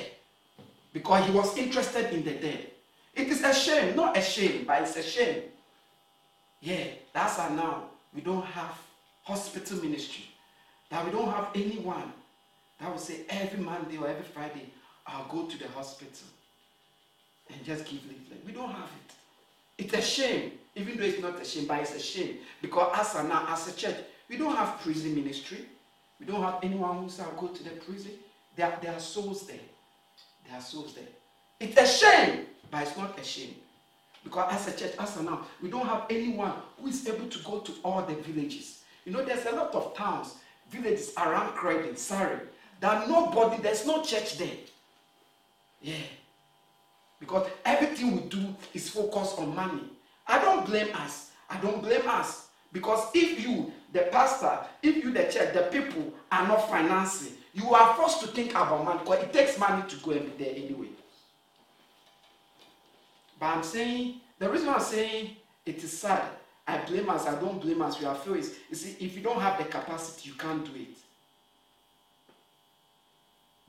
Because he was interested in the dead. It is a shame, not a shame, but it's a shame. Yeah, that's how now we don't have hospital ministry. That we don't have anyone that will say every Monday or every Friday, I'll go to the hospital and just give leaflet. We don't have it. It's a shame, even though it's not a shame, but it's a shame. Because as a now, as a church, we don't have prison ministry. We don't have anyone who says, I'll go to the prison. There, there are souls there. There are souls there. It's a shame, but it's not a shame. Because as a church, as a now, we don't have anyone who is able to go to all the villages. You know, there's a lot of towns, villages around Croydon, sorry, that nobody, there's no church there. Yeah. Because everything we do is focused on money. I don't blame us. I don't blame us. Because if you, the pastor, if you, the church, the people are not financing, you are forced to think about money because it takes money to go and be there anyway. But I'm saying, the reason I'm saying it is sad, I blame us, I don't blame us, we are failed is, you see, if you don't have the capacity, you can't do it.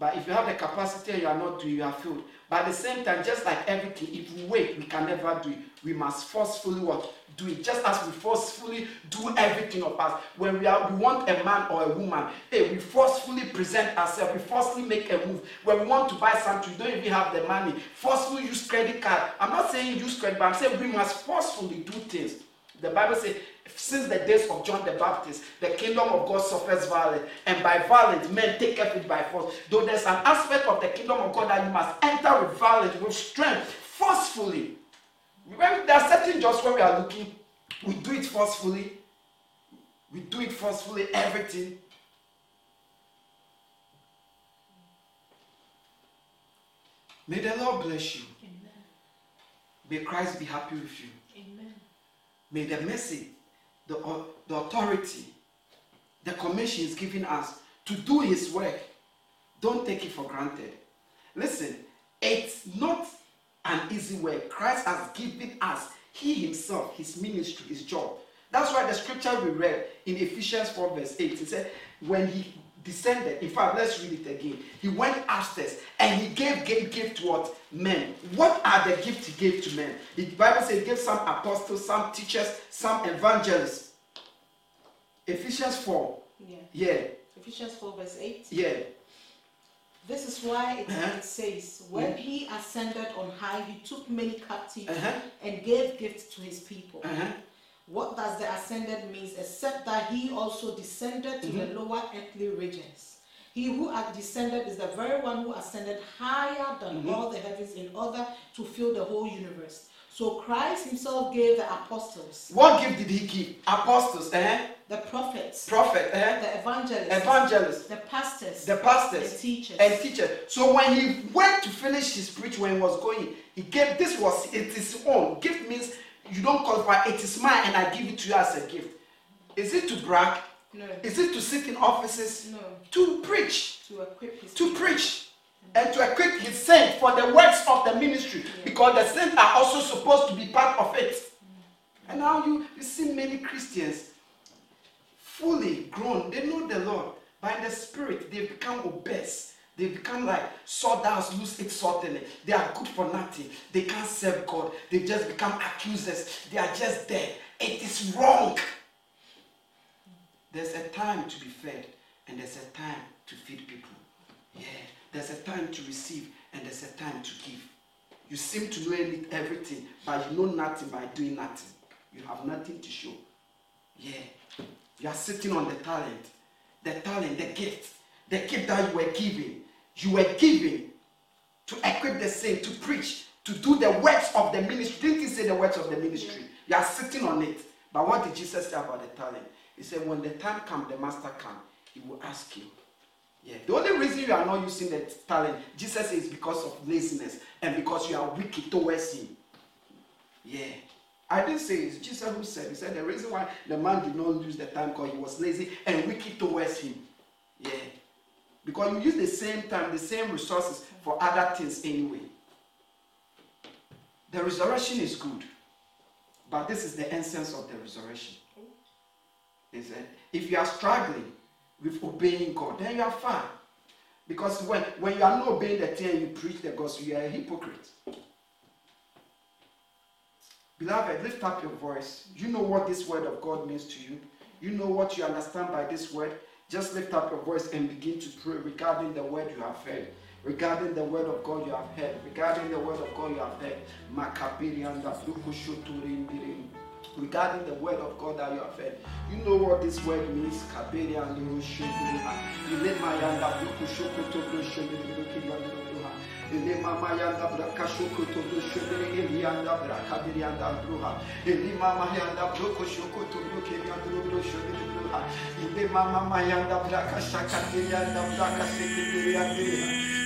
But if you have the capacity and you are not doing, you are failed. But at the same time, just like everything, if we wait, we can never do it. We must forcefully what? Do it. Just as we forcefully do everything of us. When we are we want a man or a woman, hey, we forcefully present ourselves, we forcefully make a move. When we want to buy something, we don't even have the money. Forcefully use credit card. I'm not saying use credit, but I'm saying we must forcefully do things. The Bible says since the days of John the Baptist, the kingdom of God suffers violence, and by violence men take it by force. Though there's an aspect of the kingdom of God that you must enter with violence, with strength, forcefully. When there are certain jobs where we are looking, we do it forcefully. We do it forcefully, everything. May the Lord bless you. Amen. May Christ be happy with you. Amen. May the message, the, au- the authority, the commission is giving us to do his work. Don't take it for granted. Listen, it's not an easy work. Christ has given us, he himself, his ministry, his job. That's why the scripture we read in Ephesians 4, verse 8, it said, when he descended, in fact, let's read it again. He went upstairs and he gave, gave gift to what? Men. What are the gifts he gave to men? The Bible says he gave some apostles, some teachers, some evangelists. Ephesians 4. Yeah. Yeah, Ephesians 4, verse 8. yeah. This is why it, Uh-huh. it says, When he ascended on high, he took many captives Uh-huh. and gave gifts to his people. Uh-huh. What does the ascended means except that he also descended to the lower earthly regions? He who had descended is the very one who ascended higher than all the heavens in order to fill the whole universe. So Christ himself gave the apostles, What gift did he give? Apostles, uh-huh. the prophets, prophet, uh-huh. the evangelists, evangelists, the pastors, the pastors, the teachers. and teachers. So when he went to finish his preach, when he was going, he gave this was it is his own. Gift means you don't qualify, it is mine and I give it to you as a gift. Is it to brag? no, Is it to sit in offices? no, To preach. to equip his To preach. And to equip his saints for the works of the ministry. Because the saints are also supposed to be part of it. And now you, you see many Christians fully grown. They know the Lord. By the Spirit, they become obese. They become like sawdust, lose its saltiness. They are good for nothing. They can't serve God. They just become accusers. They are just there. It is wrong. There's a time to be fed, and there's a time to feed people. Yeah, there's a time to receive, and there's a time to give. You seem to know everything, but you know nothing by doing nothing. You have nothing to show. Yeah, you are sitting on the talent, the talent, the gift, the gift that you were given. You were given to equip the saint, to preach, to do the works of the ministry. Didn't he say the works of the ministry? You are sitting on it. But what did Jesus say about the talent? He said, when the time comes, the master comes, he will ask you. Yeah. The only reason you are not using the talent, Jesus says, is because of laziness and because you are wicked towards him. Yeah. I didn't say it's Jesus who said. He said the reason why the man did not use the time because he was lazy and wicked towards him. Yeah. Because you use the same time, the same resources for other things anyway. The resurrection is good, but this is the essence of the resurrection. Is it? If you are struggling with obeying God, then you are far. Because when, when you are not obeying the thing you preach the gospel, you are a hypocrite. Beloved, lift up your voice. You know what this word of God means to you. You know what you understand by this word. Just lift up your voice and begin to pray regarding the word you have heard. Regarding the word of God you have heard. Regarding the word of God you have heard. Regarding the word of God that you have heard. You know what this word means. Kabirianda, Ele mama yanda braka shoko to do shobere eli yanda braka biri yanda bruha. Mama yanda broko shoko to do ke yanda bro shobere bruha. Mama yanda braka shaka biri yanda braka seke biri yanda bruha.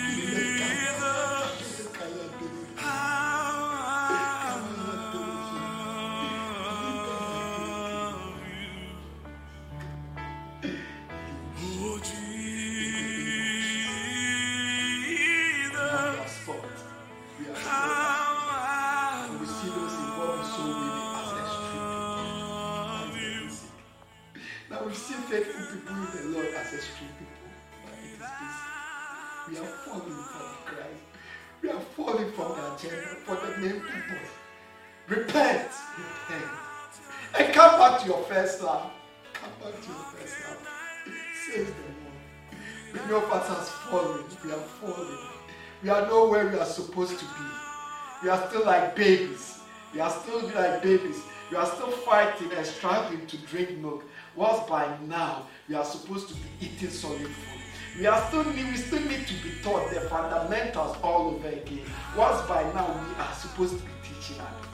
Babies. We are still like babies. You are still fighting and struggling to drink milk. Whilst by now, you are supposed to be eating solid food. We are still need, we still need to be taught the fundamentals all over again. Whilst by now we are supposed to be teaching others.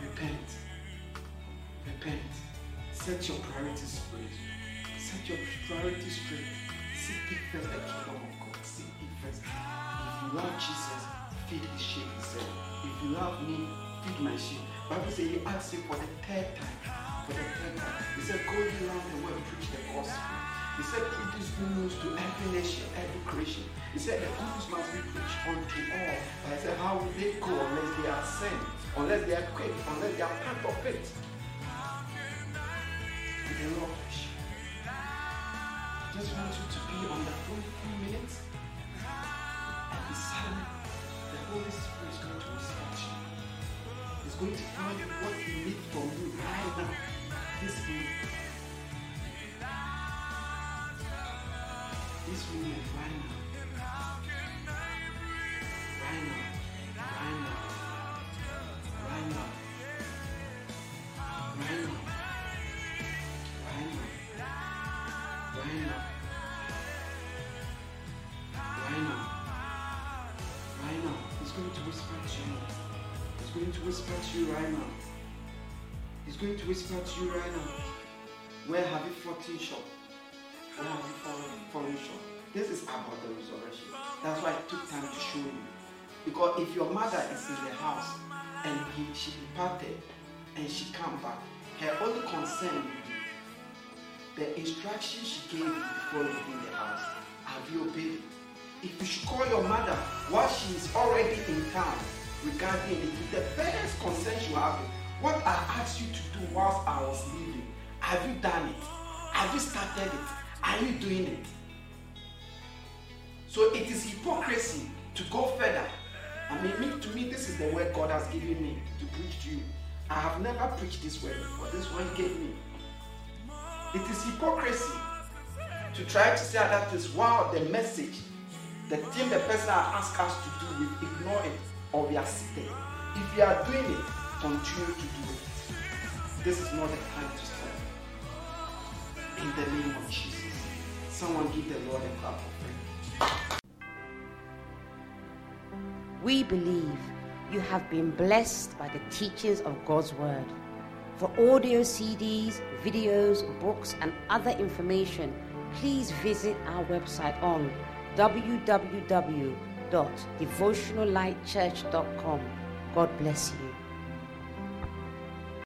Repent. Repent. Set your priorities straight. Set your priorities straight. Seek first the kingdom of God. Seek first. If you love Jesus, feed his sheep, he said. If you love me, feed my sheep. Bible says he asked him for the third time. For the third time. He said, Go around the world, preach the gospel. He said, Preach this good news to every nation, every creation. He said, The good news must be preached unto all. But I said, How will they go unless they are sent, unless they are quick, unless they are part of it? May the Lord. Just want you to be on the phone few minutes and be silent. Holy Spirit is going to to you. He's going to find what he needs from you right now, this minute. This minute, right now. Right now. Right now. Whisper to you right now. He's going to whisper to you right now. Where have you fought in shop? Where have you fallen, fallen short? This is about the resurrection. That's why I took time to show you. Because if your mother is in the house and he, she departed and she come back, her only concern the instruction she gave you before leaving the house. Have you obeyed it? If you should call your mother while she is already in town regarding the first concern you have what I asked you to do whilst I was leaving, have you done it? Have you started it? Are you doing it? So it is hypocrisy to go further. I mean, me, to me, this is the word God has given me to preach to you. I have never preached this word before. This one gave me. It is hypocrisy to try to say that is wow, the message, the thing the person has asked us to do, we ignore it or we are. If you are doing it, continue to do it. This is not the time to stop. In the name of Jesus. Someone give the Lord a clap of praise. We believe you have been blessed by the teachings of God's Word. For audio CDs, videos, books, and other information, please visit our website on www.devotionallightchurch.com. God bless you.